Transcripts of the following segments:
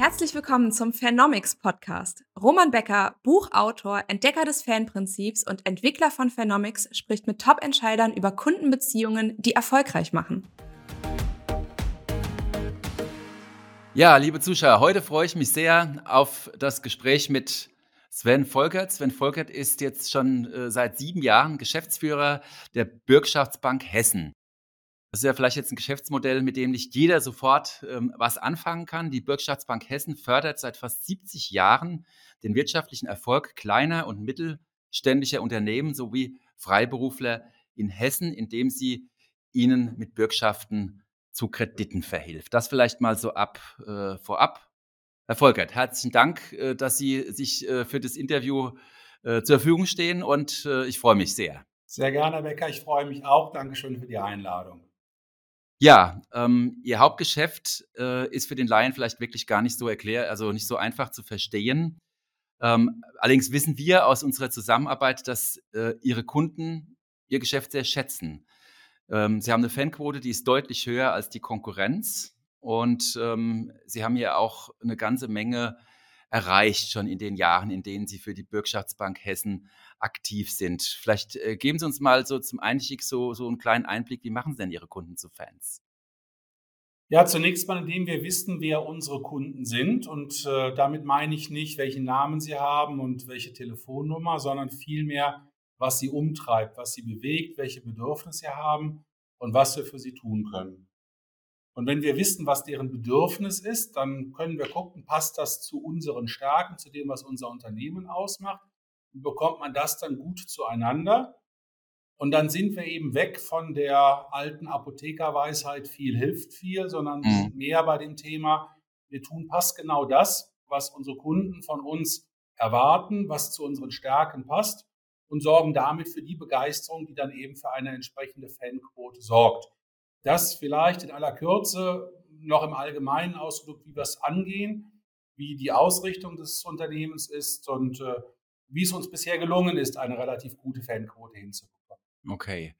Herzlich willkommen zum Phenomics Podcast. Roman Becker, Buchautor, Entdecker des Fanprinzips und Entwickler von Phenomics, spricht mit Top-Entscheidern über Kundenbeziehungen, die erfolgreich machen. Ja, liebe Zuschauer, heute freue ich mich sehr auf das Gespräch mit Sven Volkert. Sven Volkert ist jetzt schon äh, seit sieben Jahren Geschäftsführer der Bürgschaftsbank Hessen. Das ist ja vielleicht jetzt ein Geschäftsmodell, mit dem nicht jeder sofort ähm, was anfangen kann. Die Bürgschaftsbank Hessen fördert seit fast 70 Jahren den wirtschaftlichen Erfolg kleiner und mittelständischer Unternehmen sowie Freiberufler in Hessen, indem sie ihnen mit Bürgschaften zu Krediten verhilft. Das vielleicht mal so ab äh, vorab. Herr Volkert, herzlichen Dank, äh, dass Sie sich äh, für das Interview äh, zur Verfügung stehen und äh, ich freue mich sehr. Sehr gerne, Herr Becker. Ich freue mich auch. Dankeschön für die Einladung. Ja, ähm, Ihr Hauptgeschäft äh, ist für den Laien vielleicht wirklich gar nicht so erklärt, also nicht so einfach zu verstehen. Ähm, allerdings wissen wir aus unserer Zusammenarbeit, dass äh, Ihre Kunden Ihr Geschäft sehr schätzen. Ähm, Sie haben eine Fanquote, die ist deutlich höher als die Konkurrenz und ähm, Sie haben ja auch eine ganze Menge erreicht schon in den Jahren, in denen Sie für die Bürgschaftsbank Hessen aktiv sind. Vielleicht äh, geben Sie uns mal so zum Einstieg so, so einen kleinen Einblick, wie machen Sie denn Ihre Kunden zu Fans? Ja, zunächst mal, indem wir wissen, wer unsere Kunden sind. Und äh, damit meine ich nicht, welchen Namen sie haben und welche Telefonnummer, sondern vielmehr, was sie umtreibt, was sie bewegt, welche Bedürfnisse sie haben und was wir für sie tun können. Und wenn wir wissen, was deren Bedürfnis ist, dann können wir gucken, passt das zu unseren Stärken, zu dem, was unser Unternehmen ausmacht? Und bekommt man das dann gut zueinander? Und dann sind wir eben weg von der alten Apothekerweisheit, viel hilft viel, sondern mhm. mehr bei dem Thema, wir tun passgenau das, was unsere Kunden von uns erwarten, was zu unseren Stärken passt und sorgen damit für die Begeisterung, die dann eben für eine entsprechende Fanquote sorgt. Das vielleicht in aller Kürze noch im Allgemeinen ausgedrückt, wie wir es angehen, wie die Ausrichtung des Unternehmens ist und äh, wie es uns bisher gelungen ist, eine relativ gute Fanquote hinzubekommen. Okay.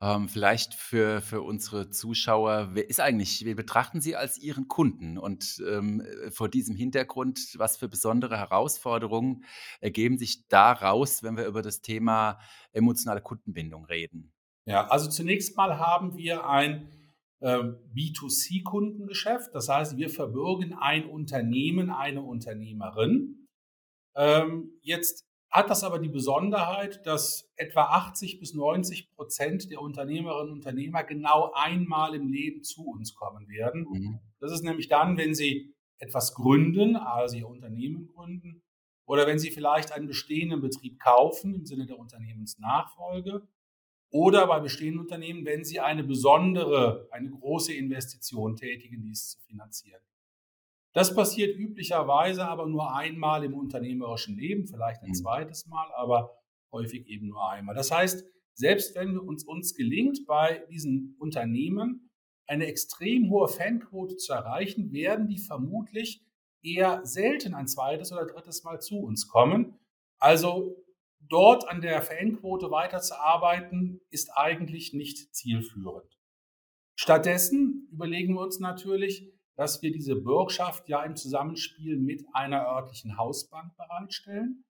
Ähm, vielleicht für, für unsere Zuschauer, wer ist eigentlich, wir betrachten Sie als Ihren Kunden und ähm, vor diesem Hintergrund, was für besondere Herausforderungen ergeben sich daraus, wenn wir über das Thema emotionale Kundenbindung reden? Ja, also zunächst mal haben wir ein äh, B2C-Kundengeschäft. Das heißt, wir verbürgen ein Unternehmen, eine Unternehmerin. Ähm, jetzt hat das aber die Besonderheit, dass etwa 80 bis 90 Prozent der Unternehmerinnen und Unternehmer genau einmal im Leben zu uns kommen werden. Mhm. Das ist nämlich dann, wenn sie etwas gründen, also ihr Unternehmen gründen, oder wenn sie vielleicht einen bestehenden Betrieb kaufen im Sinne der Unternehmensnachfolge oder bei bestehenden Unternehmen, wenn sie eine besondere, eine große Investition tätigen, dies zu finanzieren. Das passiert üblicherweise aber nur einmal im unternehmerischen Leben, vielleicht ein mhm. zweites Mal, aber häufig eben nur einmal. Das heißt, selbst wenn uns, uns gelingt, bei diesen Unternehmen eine extrem hohe Fanquote zu erreichen, werden die vermutlich eher selten ein zweites oder drittes Mal zu uns kommen. Also dort an der Fanquote weiterzuarbeiten, ist eigentlich nicht zielführend. Stattdessen überlegen wir uns natürlich, dass wir diese Bürgschaft ja im Zusammenspiel mit einer örtlichen Hausbank bereitstellen.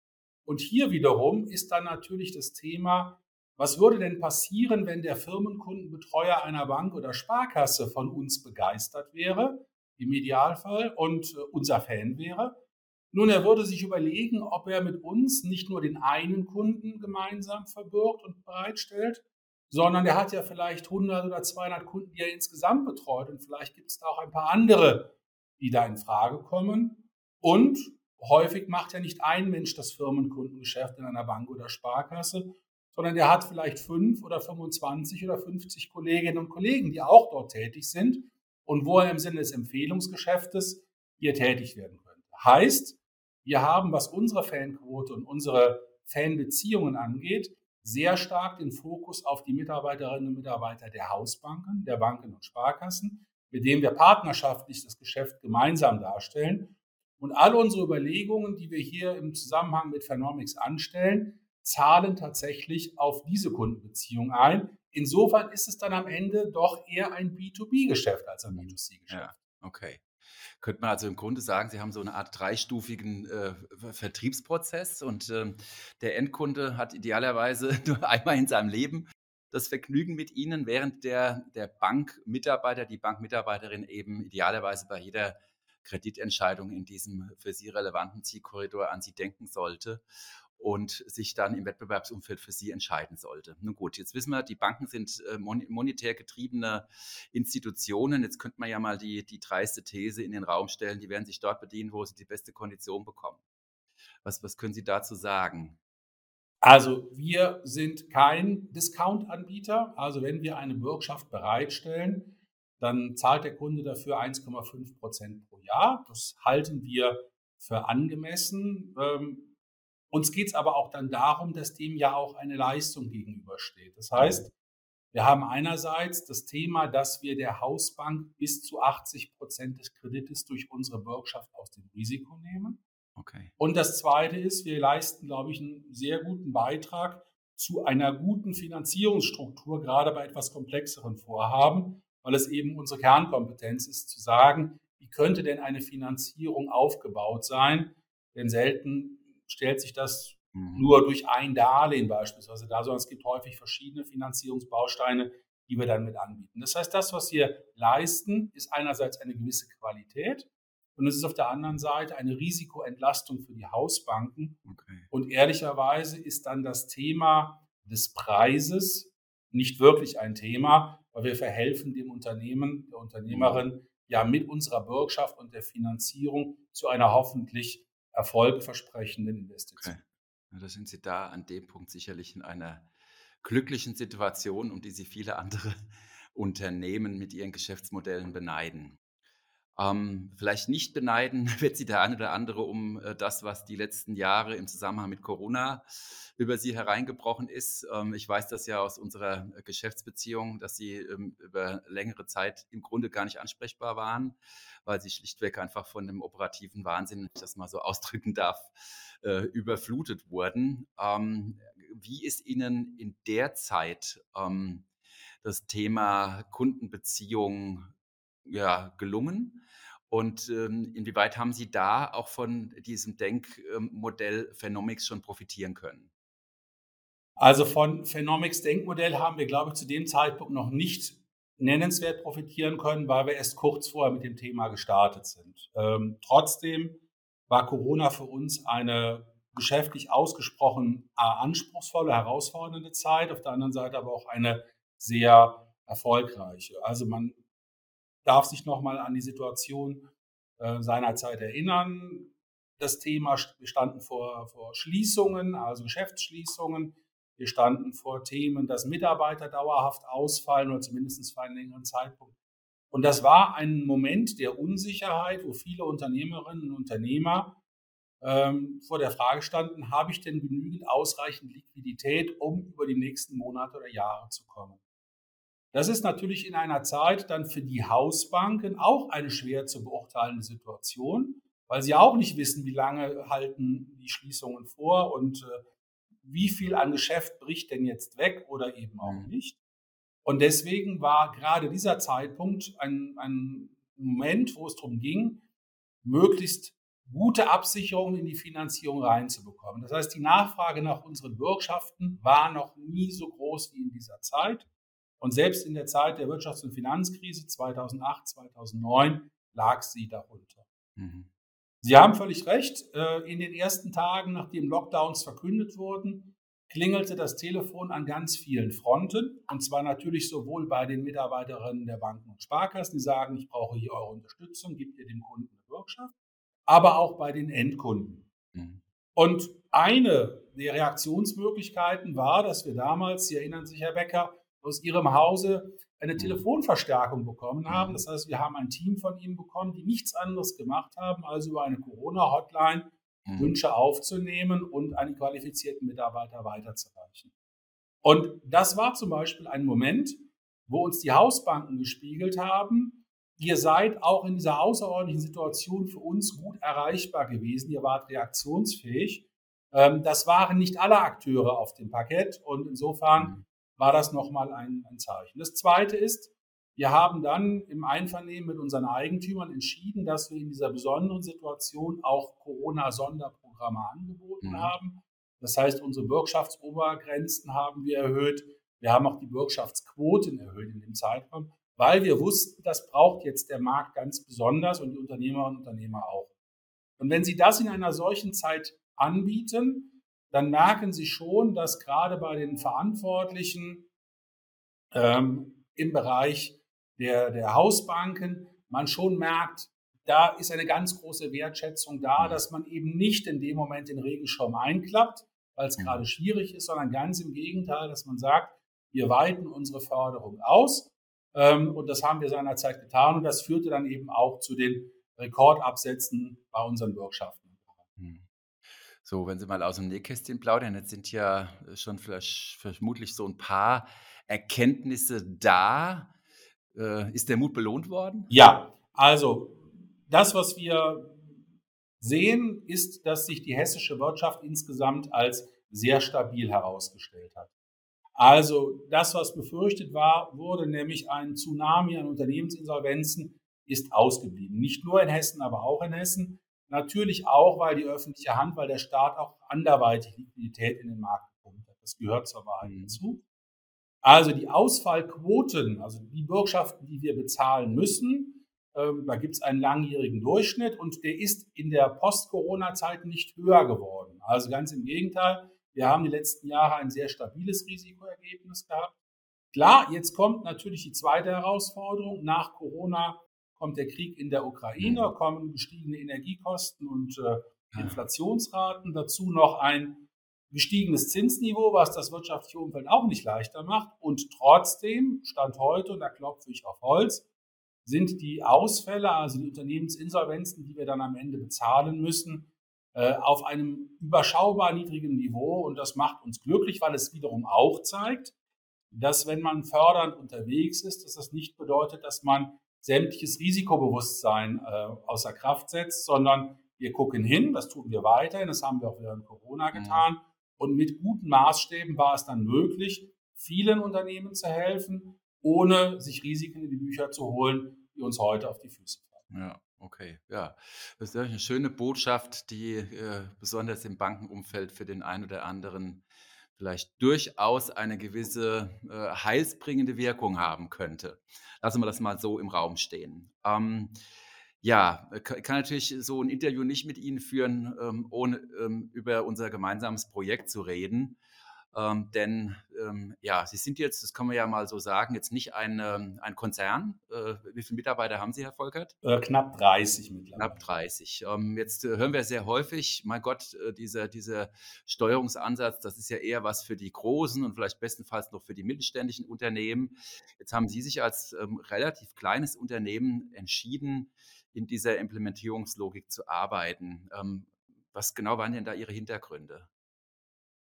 Und hier wiederum ist dann natürlich das Thema, was würde denn passieren, wenn der Firmenkundenbetreuer einer Bank oder Sparkasse von uns begeistert wäre, im Idealfall, und äh, unser Fan wäre? Nun, er würde sich überlegen, ob er mit uns nicht nur den einen Kunden gemeinsam verbirgt und bereitstellt, sondern er hat ja vielleicht 100 oder 200 Kunden, die er insgesamt betreut und vielleicht gibt es da auch ein paar andere, die da in Frage kommen. Und häufig macht ja nicht ein Mensch das Firmenkundengeschäft in einer Bank oder Sparkasse, sondern er hat vielleicht fünf oder 25 oder 50 Kolleginnen und Kollegen, die auch dort tätig sind und wo er im Sinne des Empfehlungsgeschäftes hier tätig werden könnte. Heißt, wir haben, was unsere Fanquote und unsere Fanbeziehungen angeht, sehr stark den Fokus auf die Mitarbeiterinnen und Mitarbeiter der Hausbanken, der Banken und Sparkassen, mit denen wir partnerschaftlich das Geschäft gemeinsam darstellen. Und alle unsere Überlegungen, die wir hier im Zusammenhang mit Phenomics anstellen, zahlen tatsächlich auf diese Kundenbeziehung ein. Insofern ist es dann am Ende doch eher ein B2B-Geschäft als ein B2C-Geschäft. Ja, okay. Könnte man also im Grunde sagen, Sie haben so eine Art dreistufigen äh, Vertriebsprozess und äh, der Endkunde hat idealerweise nur einmal in seinem Leben das Vergnügen mit Ihnen, während der, der Bankmitarbeiter, die Bankmitarbeiterin eben idealerweise bei jeder Kreditentscheidung in diesem für Sie relevanten Zielkorridor an Sie denken sollte und sich dann im Wettbewerbsumfeld für sie entscheiden sollte. Nun gut, jetzt wissen wir, die Banken sind äh, monetär getriebene Institutionen. Jetzt könnte man ja mal die, die dreiste These in den Raum stellen, die werden sich dort bedienen, wo sie die beste Kondition bekommen. Was, was können Sie dazu sagen? Also wir sind kein Discount-Anbieter. Also wenn wir eine Bürgschaft bereitstellen, dann zahlt der Kunde dafür 1,5 Prozent pro Jahr. Das halten wir für angemessen. Ähm, uns geht es aber auch dann darum, dass dem ja auch eine Leistung gegenübersteht. Das heißt, wir haben einerseits das Thema, dass wir der Hausbank bis zu 80 Prozent des Kredites durch unsere Bürgschaft aus dem Risiko nehmen. Okay. Und das Zweite ist, wir leisten, glaube ich, einen sehr guten Beitrag zu einer guten Finanzierungsstruktur, gerade bei etwas komplexeren Vorhaben, weil es eben unsere Kernkompetenz ist, zu sagen, wie könnte denn eine Finanzierung aufgebaut sein? Denn selten stellt sich das mhm. nur durch ein Darlehen beispielsweise dar, sondern es gibt häufig verschiedene Finanzierungsbausteine, die wir dann mit anbieten. Das heißt, das, was wir leisten, ist einerseits eine gewisse Qualität und es ist auf der anderen Seite eine Risikoentlastung für die Hausbanken. Okay. Und ehrlicherweise ist dann das Thema des Preises nicht wirklich ein Thema, weil wir verhelfen dem Unternehmen, der Unternehmerin ja mit unserer Bürgschaft und der Finanzierung zu einer hoffentlich erfolgversprechenden Investitionen. Okay. da sind Sie da an dem Punkt sicherlich in einer glücklichen Situation, um die Sie viele andere Unternehmen mit ihren Geschäftsmodellen beneiden. Ähm, vielleicht nicht beneiden wird sie der eine oder andere um äh, das, was die letzten Jahre im Zusammenhang mit Corona über sie hereingebrochen ist. Ähm, ich weiß das ja aus unserer äh, Geschäftsbeziehung, dass sie ähm, über längere Zeit im Grunde gar nicht ansprechbar waren, weil sie schlichtweg einfach von dem operativen Wahnsinn, wenn ich das mal so ausdrücken darf, äh, überflutet wurden. Ähm, wie ist Ihnen in der Zeit ähm, das Thema Kundenbeziehung ja, gelungen? Und ähm, inwieweit haben Sie da auch von diesem Denkmodell Phenomics schon profitieren können? Also von Phenomics Denkmodell haben wir, glaube ich, zu dem Zeitpunkt noch nicht nennenswert profitieren können, weil wir erst kurz vorher mit dem Thema gestartet sind. Ähm, trotzdem war Corona für uns eine geschäftlich ausgesprochen äh, anspruchsvolle, herausfordernde Zeit, auf der anderen Seite aber auch eine sehr erfolgreiche. Also man darf sich nochmal an die Situation äh, seinerzeit erinnern. Das Thema, wir standen vor, vor Schließungen, also Geschäftsschließungen. Wir standen vor Themen, dass Mitarbeiter dauerhaft ausfallen oder zumindest für einen längeren Zeitpunkt. Und das war ein Moment der Unsicherheit, wo viele Unternehmerinnen und Unternehmer ähm, vor der Frage standen, habe ich denn genügend ausreichend Liquidität, um über die nächsten Monate oder Jahre zu kommen? Das ist natürlich in einer Zeit dann für die Hausbanken auch eine schwer zu beurteilende Situation, weil sie auch nicht wissen, wie lange halten die Schließungen vor und äh, wie viel an Geschäft bricht denn jetzt weg oder eben auch mhm. nicht. Und deswegen war gerade dieser Zeitpunkt ein, ein Moment, wo es darum ging, möglichst gute Absicherungen in die Finanzierung reinzubekommen. Das heißt, die Nachfrage nach unseren Bürgschaften war noch nie so groß wie in dieser Zeit. Und selbst in der Zeit der Wirtschafts- und Finanzkrise 2008, 2009 lag sie darunter. Mhm. Sie haben völlig recht. Äh, in den ersten Tagen, nachdem Lockdowns verkündet wurden, klingelte das Telefon an ganz vielen Fronten. Und zwar natürlich sowohl bei den Mitarbeiterinnen der Banken und Sparkassen, die sagen, ich brauche hier eure Unterstützung, gebt ihr dem Kunden eine Bürgschaft, aber auch bei den Endkunden. Mhm. Und eine der Reaktionsmöglichkeiten war, dass wir damals, Sie erinnern sich, Herr Becker, aus ihrem Hause eine mhm. Telefonverstärkung bekommen haben. Mhm. Das heißt, wir haben ein Team von ihnen bekommen, die nichts anderes gemacht haben, als über eine Corona-Hotline mhm. Wünsche aufzunehmen und an die qualifizierten Mitarbeiter weiterzureichen. Und das war zum Beispiel ein Moment, wo uns die Hausbanken gespiegelt haben, ihr seid auch in dieser außerordentlichen Situation für uns gut erreichbar gewesen, ihr wart reaktionsfähig. Ähm, das waren nicht alle Akteure auf dem Parkett und insofern war das nochmal ein, ein Zeichen. Das Zweite ist, Wir haben dann im Einvernehmen mit unseren Eigentümern entschieden, dass wir in dieser besonderen Situation auch Corona-Sonderprogramme angeboten mhm. haben. Das heißt, unsere Bürgschaftsobergrenzen haben wir erhöht. Wir haben auch die Bürgschaftsquoten erhöht in dem Zeitraum, weil wir wussten, das braucht jetzt der Markt ganz besonders und die Unternehmerinnen und Unternehmer auch. Und wenn Sie das in einer solchen Zeit anbieten, dann merken Sie schon, dass gerade bei den Verantwortlichen ähm, im Bereich der, der Hausbanken man schon merkt, da ist eine ganz große Wertschätzung da, mhm. dass man eben nicht in dem Moment den Regenschirm einklappt, weil es mhm. gerade schwierig ist, sondern ganz im Gegenteil, dass man sagt, wir weiten unsere Förderung aus. Ähm, und das haben wir seinerzeit getan. Und das führte dann eben auch zu den Rekordabsätzen bei unseren Bürgschaften. Mhm. So, wenn Sie mal aus dem Nähkästchen plaudern, jetzt sind ja schon vielleicht vermutlich so ein paar Erkenntnisse da. Äh, ist der Mut belohnt worden? Ja, also das, was wir sehen, ist, dass sich die hessische Wirtschaft insgesamt als sehr stabil herausgestellt hat. Also das, was befürchtet war, wurde nämlich ein Tsunami an Unternehmensinsolvenzen, ist ausgeblieben. Nicht nur in Hessen, aber auch in Hessen. Natürlich auch, weil die öffentliche Hand, weil der Staat auch anderweitig Liquidität in den Markt gepumpt hat. Das gehört zur Wahrheit mhm. hinzu. Also die Ausfallquoten, also die Bürgschaften, die wir bezahlen müssen, ähm, da gibt es einen langjährigen Durchschnitt und der ist in der Post-Corona-Zeit nicht höher geworden. Also ganz im Gegenteil, wir haben die letzten Jahre ein sehr stabiles Risikoergebnis gehabt. Klar, jetzt kommt natürlich die zweite Herausforderung. Nach Corona kommt der Krieg in der Ukraine, mhm. kommen gestiegene Energiekosten und äh, Inflationsraten, dazu noch ein gestiegenes Zinsniveau, was das wirtschaftliche Umfeld auch nicht leichter macht. Und trotzdem, Stand heute, und da klopfe ich auf Holz, sind die Ausfälle, also die Unternehmensinsolvenzen, die wir dann am Ende bezahlen müssen, äh, auf einem überschaubar niedrigen Niveau. Und das macht uns glücklich, weil es wiederum auch zeigt, dass wenn man fördernd unterwegs ist, dass das nicht bedeutet, dass man sämtliches Risikobewusstsein äh, außer Kraft setzt, sondern wir gucken hin, das tun wir weiterhin, das haben wir auch während Corona mhm. getan. Mhm. Und mit guten Maßstäben war es dann möglich, vielen Unternehmen zu helfen, ohne sich Risiken in die Bücher zu holen, die uns heute auf die Füße fallen. Ja, okay. Ja, das ist eine schöne Botschaft, die äh, besonders im Bankenumfeld für den einen oder anderen vielleicht durchaus eine gewisse äh, heilsbringende Wirkung haben könnte. Lassen wir das mal so im Raum stehen. Ähm, ja, kann natürlich so ein Interview nicht mit Ihnen führen, ähm, ohne ähm, über unser gemeinsames Projekt zu reden. Ähm, denn ähm, ja, Sie sind jetzt, das kann man ja mal so sagen, jetzt nicht ein, ähm, ein Konzern. Äh, wie viele Mitarbeiter haben Sie, Herr Volkert? Äh, knapp 30 mittlerweile. Knapp 30. Ähm, jetzt äh, hören wir sehr häufig, mein Gott, äh, dieser, dieser Steuerungsansatz, das ist ja eher was für die großen und vielleicht bestenfalls noch für die mittelständischen Unternehmen. Jetzt haben Sie sich als ähm, relativ kleines Unternehmen entschieden, in dieser Implementierungslogik zu arbeiten. Ähm, was genau waren denn da Ihre Hintergründe?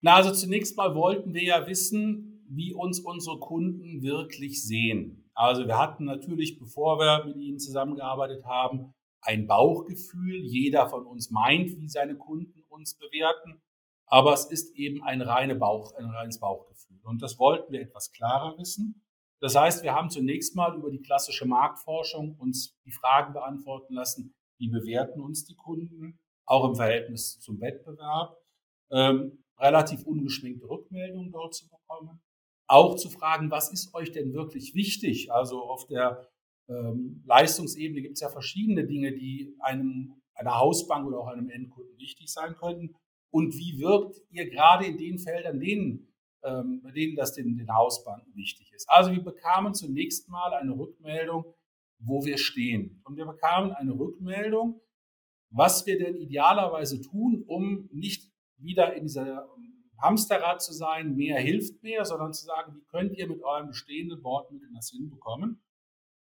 Na, also zunächst mal wollten wir ja wissen, wie uns unsere Kunden wirklich sehen. Also wir hatten natürlich, bevor wir mit ihnen zusammengearbeitet haben, ein Bauchgefühl. Jeder von uns meint, wie seine Kunden uns bewerten. Aber es ist eben ein, reine Bauch, ein reines Bauchgefühl. Und das wollten wir etwas klarer wissen. Das heißt, wir haben zunächst mal über die klassische Marktforschung uns die Fragen beantworten lassen, wie bewerten uns die Kunden, auch im Verhältnis zum Wettbewerb, ähm, relativ ungeschminkte Rückmeldungen dort zu bekommen, auch zu fragen, was ist euch denn wirklich wichtig? Also auf der ähm, Leistungsebene gibt es ja verschiedene Dinge, die einem einer Hausbank oder auch einem Endkunden wichtig sein könnten. Und wie wirkt ihr gerade in den Feldern, denen ähm, bei denen das den, den Hausbanken wichtig ist. Also wir bekamen zunächst mal eine Rückmeldung, wo wir stehen. Und wir bekamen eine Rückmeldung, was wir denn idealerweise tun, um nicht wieder in dieser Hamsterrad zu sein, mehr hilft mehr, sondern zu sagen, wie könnt ihr mit eurem bestehenden Bordmitteln das hinbekommen?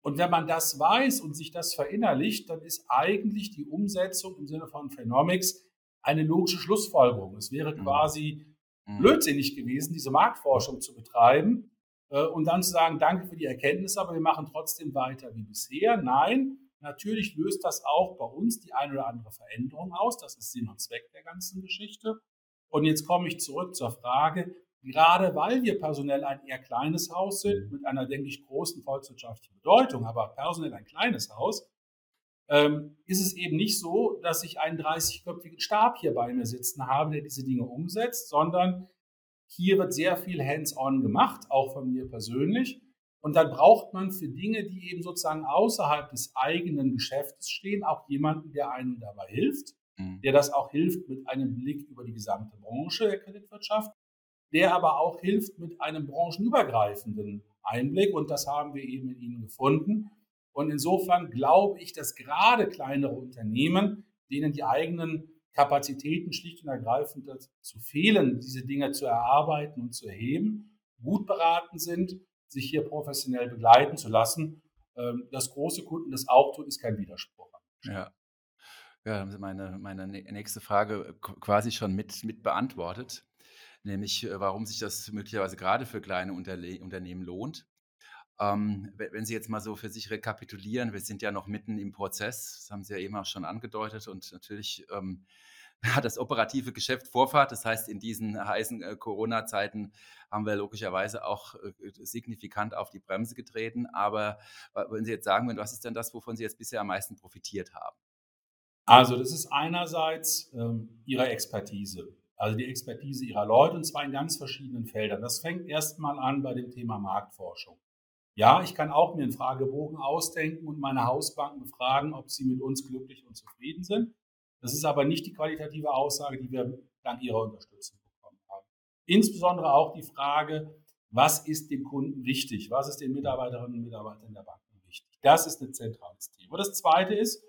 Und wenn man das weiß und sich das verinnerlicht, dann ist eigentlich die Umsetzung im Sinne von Phenomics eine logische Schlussfolgerung. Es wäre mhm. quasi mhm. blödsinnig gewesen, diese Marktforschung zu betreiben äh, und dann zu sagen, danke für die Erkenntnis, aber wir machen trotzdem weiter wie bisher. Nein, natürlich löst das auch bei uns die eine oder andere Veränderung aus. Das ist Sinn und Zweck der ganzen Geschichte. Und jetzt komme ich zurück zur Frage, gerade weil wir personell ein eher kleines Haus sind, mit einer, denke ich, großen volkswirtschaftlichen Bedeutung, aber personell ein kleines Haus, ähm, ist es eben nicht so, dass ich einen 30-köpfigen Stab hier bei mir sitzen habe, der diese Dinge umsetzt, sondern hier wird sehr viel hands-on gemacht, auch von mir persönlich. Und dann braucht man für Dinge, die eben sozusagen außerhalb des eigenen Geschäftes stehen, auch jemanden, der einem dabei hilft, mhm. der das auch hilft mit einem Blick über die gesamte Branche der Kreditwirtschaft, der aber auch hilft mit einem branchenübergreifenden Einblick. Und das haben wir eben in Ihnen gefunden. Und insofern glaube ich, dass gerade kleinere Unternehmen, denen die eigenen Kapazitäten schlicht und ergreifend zu fehlen, diese Dinge zu erarbeiten und zu erheben, gut beraten sind, sich hier professionell begleiten zu lassen. Ähm, dass große Kunden das auch tun, ist kein Widerspruch. Ja. Ja, haben Sie meine, meine nächste Frage quasi schon mit, mit beantwortet, nämlich äh, warum sich das möglicherweise gerade für kleine Unterle Unternehmen lohnt. Ähm, wenn Sie jetzt mal so für sich rekapitulieren, wir sind ja noch mitten im Prozess, das haben Sie ja eben auch schon angedeutet und natürlich ähm, hat das operative Geschäft Vorfahrt. Das heißt, in diesen heißen äh, Corona-Zeiten haben wir logischerweise auch äh, signifikant auf die Bremse getreten. Aber äh, wenn Sie jetzt sagen, was ist denn das, wovon Sie jetzt bisher am meisten profitiert haben? Also das ist einerseits ähm, Ihre Expertise, also die Expertise Ihrer Leute und zwar in ganz verschiedenen Feldern. Das fängt erstmal an bei dem Thema Marktforschung. Ja, ich kann auch mir einen Fragebogen ausdenken und meine Hausbanken befragen, ob sie mit uns glücklich und zufrieden sind. Das ist aber nicht die qualitative Aussage, die wir dank Ihrer Unterstützung bekommen haben. Insbesondere auch die Frage, was ist dem Kunden wichtig? Was ist den Mitarbeiterinnen und Mitarbeitern der Banken wichtig? Das ist ein zentrales Thema. Das zweite ist,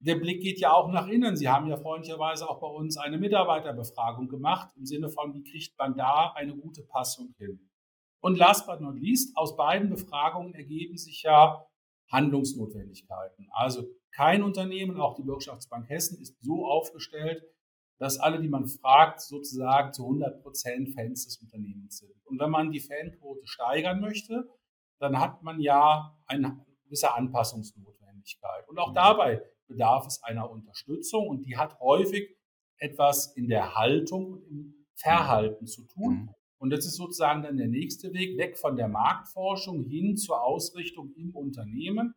der Blick geht ja auch nach innen. Sie haben ja freundlicherweise auch bei uns eine Mitarbeiterbefragung gemacht im Sinne von, wie kriegt man da eine gute Passung hin? Und last but not least, aus beiden Befragungen ergeben sich ja Handlungsnotwendigkeiten. Also kein Unternehmen, auch die Bürgschaftsbank Hessen, ist so aufgestellt, dass alle, die man fragt, sozusagen zu 100 Prozent Fans des Unternehmens sind. Und wenn man die Fanquote steigern möchte, dann hat man ja eine gewisse Anpassungsnotwendigkeit. Und auch mhm. dabei bedarf es einer Unterstützung und die hat häufig etwas in der Haltung und im Verhalten zu tun. Mhm. Und das ist sozusagen dann der nächste Weg, weg von der Marktforschung hin zur Ausrichtung im Unternehmen.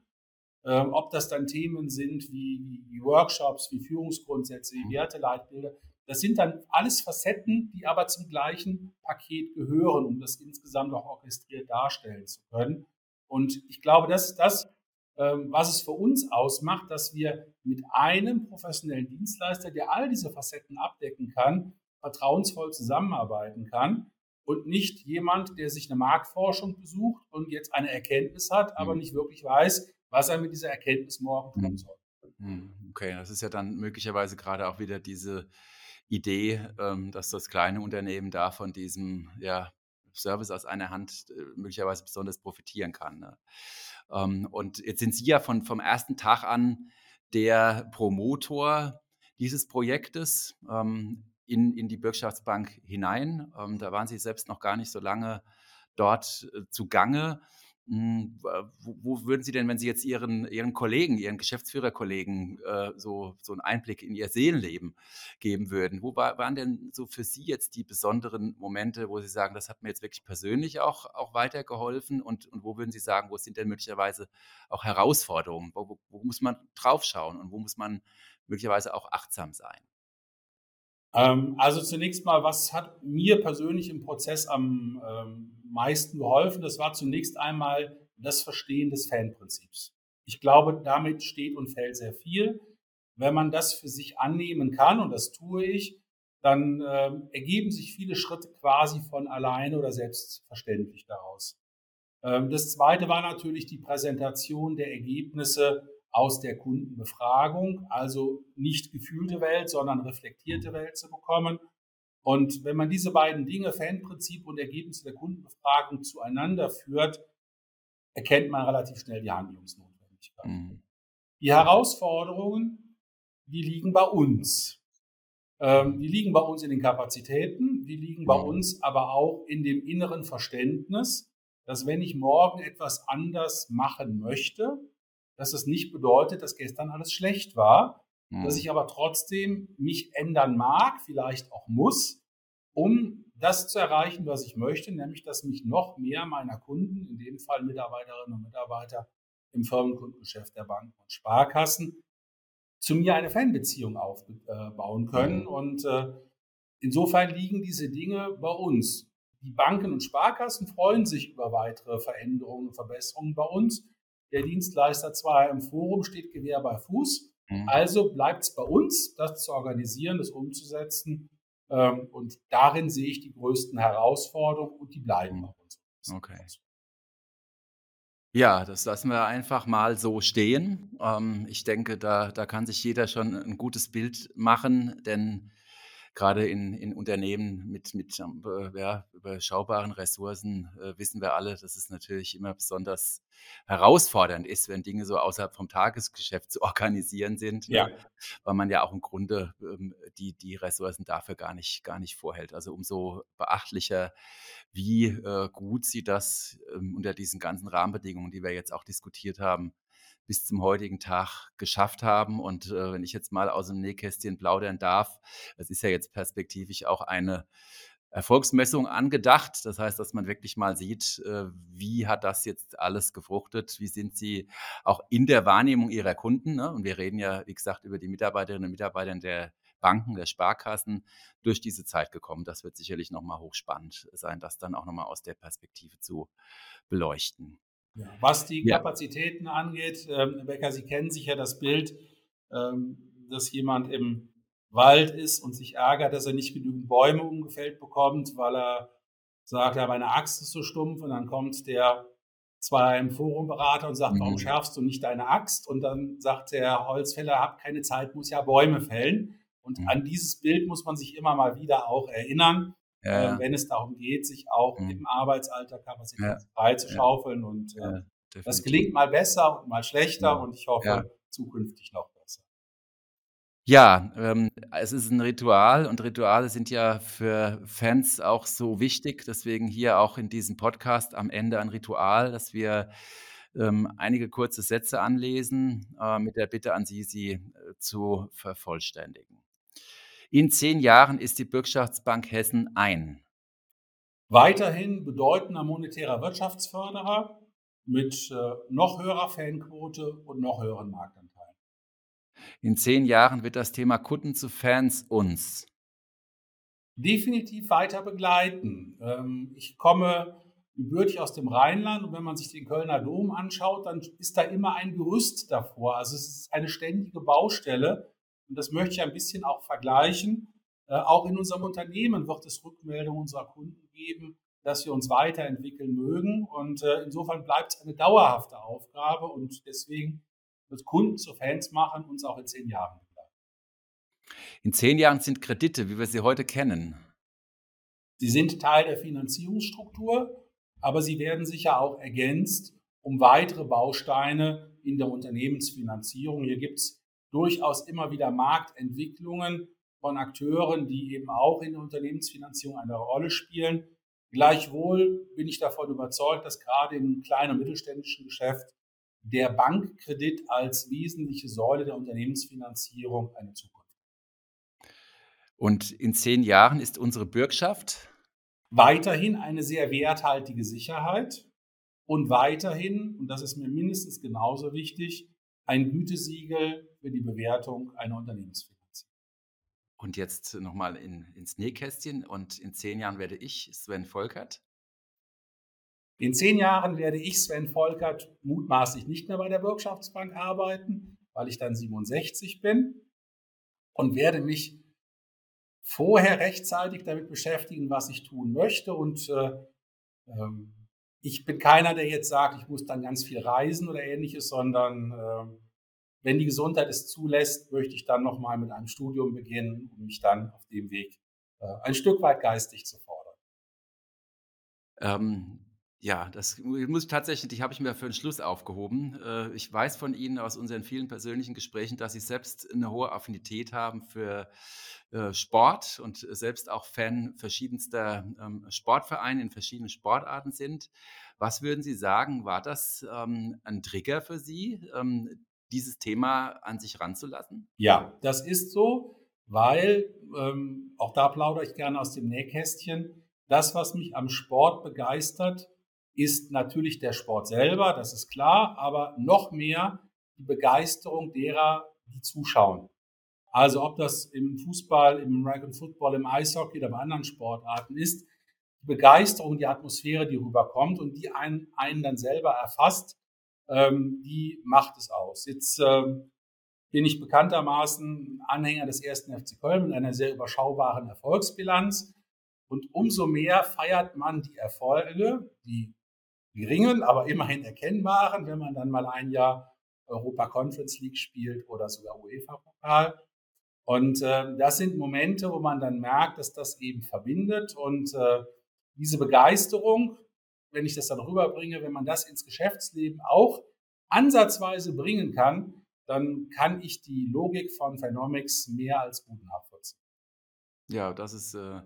Ähm, ob das dann Themen sind wie, wie, Workshops, wie Führungsgrundsätze, wie Werteleitbilder. Das sind dann alles Facetten, die aber zum gleichen Paket gehören, um das insgesamt auch orchestriert darstellen zu können. Und ich glaube, das ist das, ähm, was es für uns ausmacht, dass wir mit einem professionellen Dienstleister, der all diese Facetten abdecken kann, vertrauensvoll zusammenarbeiten kann und nicht jemand, der sich eine Marktforschung besucht und jetzt eine Erkenntnis hat, aber mhm. nicht wirklich weiß, was er mit dieser Erkenntnis morgen tun mhm. soll. Mhm. Okay, das ist ja dann möglicherweise gerade auch wieder diese Idee, ähm, dass das kleine Unternehmen da von diesem ja, Service aus einer Hand äh, möglicherweise besonders profitieren kann. Ne? Ähm, und jetzt sind Sie ja von, vom ersten Tag an der Promotor dieses Projektes. Ähm, in, in die Bürgschaftsbank hinein. Da waren Sie selbst noch gar nicht so lange dort äh, zugange. Hm, wo, würden Sie denn, wenn Sie jetzt Ihren, Ihren Kollegen, Ihren Geschäftsführerkollegen äh, so, so einen Einblick in Ihr Seelenleben geben würden, wo war, waren denn so für Sie jetzt die besonderen Momente, wo Sie sagen, das hat mir jetzt wirklich persönlich auch, auch weitergeholfen? Und, und wo würden Sie sagen, wo sind denn möglicherweise auch Herausforderungen, wo, wo, wo muss man draufschauen und wo muss man möglicherweise auch achtsam sein? Ähm, also zunächst mal, was hat mir persönlich im Prozess am ähm, meisten geholfen? Das war zunächst einmal das Verstehen des Fanprinzips. Ich glaube, damit steht und fällt sehr viel. Wenn man das für sich annehmen kann, und das tue ich, dann äh, ergeben sich viele Schritte quasi von alleine oder selbstverständlich daraus. Ähm, das zweite war natürlich die Präsentation der Ergebnisse aus der Kundenbefragung, also nicht gefühlte Welt, sondern reflektierte Welt zu bekommen. Und wenn man diese beiden Dinge, Fanprinzip und Ergebnisse der Kundenbefragung zueinander führt, erkennt man relativ schnell die Handlungsnotwendigkeit. Mhm. Die Herausforderungen, die liegen bei uns. Ähm, die liegen bei uns in den Kapazitäten, die liegen bei mhm. uns aber auch in dem inneren Verständnis, dass wenn ich morgen etwas anders machen möchte, dass es nicht bedeutet, dass gestern alles schlecht war, mhm. dass ich aber trotzdem mich ändern mag, vielleicht auch muss, um das zu erreichen, was ich möchte, nämlich dass mich noch mehr meiner Kunden, in dem Fall Mitarbeiterinnen und Mitarbeiter im Firmenkundengeschäft der Banken und Sparkassen, zu mir eine Fanbeziehung aufbauen können. Mhm. Und äh, insofern liegen diese Dinge bei uns. Die Banken und Sparkassen freuen sich über weitere Veränderungen und Verbesserungen bei uns. Der Dienstleister zwar im Forum steht Gewehr bei Fuß, mhm. also bleibt es bei uns, das zu organisieren, das umzusetzen ähm, und darin sehe ich die größten Herausforderungen und die bleiben bei uns. Okay. Ja, das lassen wir einfach mal so stehen. Ähm, ich denke, da, da kann sich jeder schon ein gutes Bild machen, denn gerade in, in Unternehmen mit, mit ähm, ja, überschaubaren Ressourcen äh, wissen wir alle, dass es natürlich immer besonders herausfordernd ist, wenn Dinge so außerhalb vom Tagesgeschäft zu organisieren sind, ne? ja. ne? weil man ja auch im Grunde ähm, die, die Ressourcen dafür gar nicht, gar nicht vorhält. Also umso beachtlicher, wie äh, gut sie das ähm, unter diesen ganzen Rahmenbedingungen, die wir jetzt auch diskutiert haben, bis zum heutigen Tag geschafft haben. Und äh, wenn ich jetzt mal aus dem Nähkästchen plaudern darf, es ist ja jetzt perspektivisch auch eine Erfolgsmessung angedacht. Das heißt, dass man wirklich mal sieht, äh, wie hat das jetzt alles gefruchtet, wie sind sie auch in der Wahrnehmung ihrer Kunden. Ne? Und wir reden ja, wie gesagt, über die Mitarbeiterinnen und Mitarbeiter der Banken, der Sparkassen durch diese Zeit gekommen. Das wird sicherlich nochmal hochspannend sein, das dann auch nochmal aus der Perspektive zu beleuchten. Ja, was die ja. Kapazitäten angeht, ähm, Becker, Sie kennen sicher das Bild, ähm, dass jemand im Wald ist und sich ärgert, dass er nicht genügend Bäume umgefällt bekommt, weil er sagt, ja, meine Axt ist so stumpf und dann kommt der zwar im Forumberater und sagt, mhm. warum schärfst du nicht deine Axt? Und dann sagt der Holzfäller, hab keine Zeit, muss ja Bäume fällen. Und mhm. an dieses Bild muss man sich immer mal wieder auch erinnern ja. äh, wenn es darum geht, sich auch mhm. im Arbeitsalltag Kapazität ja. frei zu schaufeln. Und äh, das gelingt mal besser und mal schlechter und ich hoffe zukünftig noch besser. Ja, ähm, es ist ein Ritual und Rituale sind ja für Fans auch so wichtig. Deswegen hier auch in diesem Podcast am Ende ein Ritual, dass wir ähm, einige kurze Sätze anlesen, äh, mit der Bitte an Sie, sie äh, zu vervollständigen. In zehn Jahren ist die Bürgschaftsbank Hessen ein. Weiterhin bedeutender monetärer Wirtschaftsförderer mit äh, noch höherer Fanquote und noch höheren Marktanteilen. In zehn Jahren wird das Thema Kunden zu Fans uns definitiv weiter begleiten. Ähm, ich komme gebürtig aus dem Rheinland und wenn man sich den Kölner Dom anschaut, dann ist da immer ein Gerüst davor. Also es ist eine ständige Baustelle und das möchte ich ein bisschen auch vergleichen. Äh, auch in unserem Unternehmen wird es Rückmeldungen unserer Kunden geben, dass wir uns weiterentwickeln mögen. Und äh, insofern bleibt es eine dauerhafte Aufgabe und deswegen wird Kunden zu Fans machen, uns auch in zehn Jahren bleiben. In zehn Jahren sind Kredite, wie wir sie heute kennen. Sie sind Teil der Finanzierungsstruktur, aber sie werden sicher auch ergänzt um weitere Bausteine in der Unternehmensfinanzierung. Hier gibt es durchaus immer wieder Marktentwicklungen von Akteuren, die eben auch in der Unternehmensfinanzierung eine Rolle spielen. Gleichwohl bin ich davon überzeugt, dass gerade im kleinen und mittelständischen Geschäft der Bankkredit als wesentliche Säule der Unternehmensfinanzierung eine Zukunft. Und in zehn Jahren ist unsere Bürgschaft? Weiterhin eine sehr werthaltige Sicherheit und weiterhin, und das ist mir mindestens genauso wichtig, ein Gütesiegel für die Bewertung einer Unternehmensfinanzierung. Und jetzt nochmal in, ins Nähkästchen und in zehn Jahren werde ich Sven Volkert. In zehn Jahren werde ich Sven Volkert mutmaßlich nicht mehr bei der Bürgschaftsbank arbeiten, weil ich dann 67 bin und werde mich vorher rechtzeitig damit beschäftigen, was ich tun möchte. Und äh, ähm, ich bin keiner, der jetzt sagt, ich muss dann ganz viel reisen oder ähnliches, sondern äh, wenn die Gesundheit es zulässt, möchte ich dann nochmal mit einem Studium beginnen, um mich dann auf dem Weg äh, ein Stück weit geistig zu fordern. Ähm, ja, das muss ich tatsächlich, die habe ich mir für den Schluss aufgehoben. Äh, ich weiß von Ihnen aus unseren vielen persönlichen Gesprächen, dass Sie selbst eine hohe Affinität haben für äh, Sport und selbst auch Fan verschiedenster ähm, Sportvereine in verschiedenen Sportarten sind. Was würden Sie sagen, war das ähm, ein Trigger für Sie, ähm, dieses Thema an sich ranzulassen? Ja, das ist so, weil, auch da plaudere ich gerne aus dem Nähkästchen, das, was mich am Sport begeistert, ist natürlich der Sport selber, das ist klar, aber noch mehr die Begeisterung derer, die zuschauen. Also ob das im Fußball, im American Football, im Eishockey oder bei anderen Sportarten ist, die Begeisterung, die Atmosphäre, die rüberkommt und die einen, einen dann selber erfasst, ähm, die macht es aus. Jetzt ähm, bin ich bekanntermaßen Anhänger des ersten FC Köln mit einer sehr überschaubaren Erfolgsbilanz. Und umso mehr feiert man die Erfolge, die geringen, aber immerhin erkennbaren, wenn man dann mal ein Jahr Europa Conference League spielt oder sogar UEFA-Pokal. Und äh, das sind Momente, wo man dann merkt, dass das eben verbindet und äh, diese Begeisterung, wenn ich das dann rüberbringe, wenn man das ins Geschäftsleben auch ansatzweise bringen kann, dann kann ich die Logik von Phenomics mehr als gut nachvollziehen. Ja, das ist äh,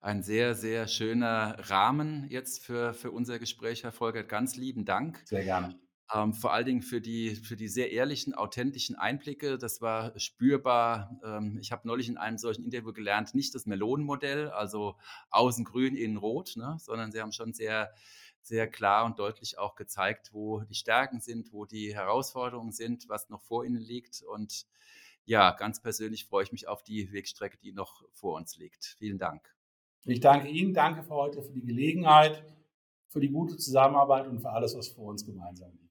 ein sehr, sehr schöner Rahmen jetzt für, für unser Gespräch, Herr Volkert. Ganz lieben Dank. Sehr gerne. Ähm, vor allen Dingen für die, für die sehr ehrlichen, authentischen Einblicke. Das war spürbar. Ähm, ich habe neulich in einem solchen Interview gelernt, nicht das Melonenmodell, also außen grün, innen rot, ne, sondern Sie haben schon sehr, sehr klar und deutlich auch gezeigt, wo die Stärken sind, wo die Herausforderungen sind, was noch vor Ihnen liegt. Und ja, ganz persönlich freue ich mich auf die Wegstrecke, die noch vor uns liegt. Vielen Dank. Ich danke Ihnen, danke für heute, für die Gelegenheit, für die gute Zusammenarbeit und für alles, was vor uns gemeinsam liegt.